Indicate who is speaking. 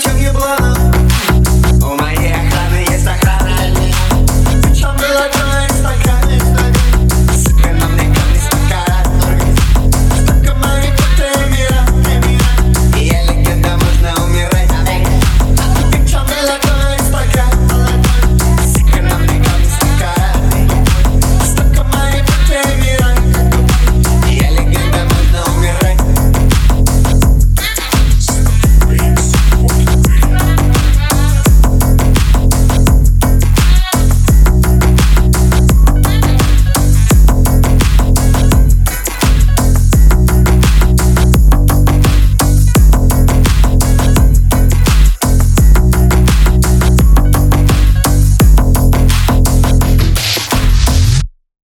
Speaker 1: to your blood.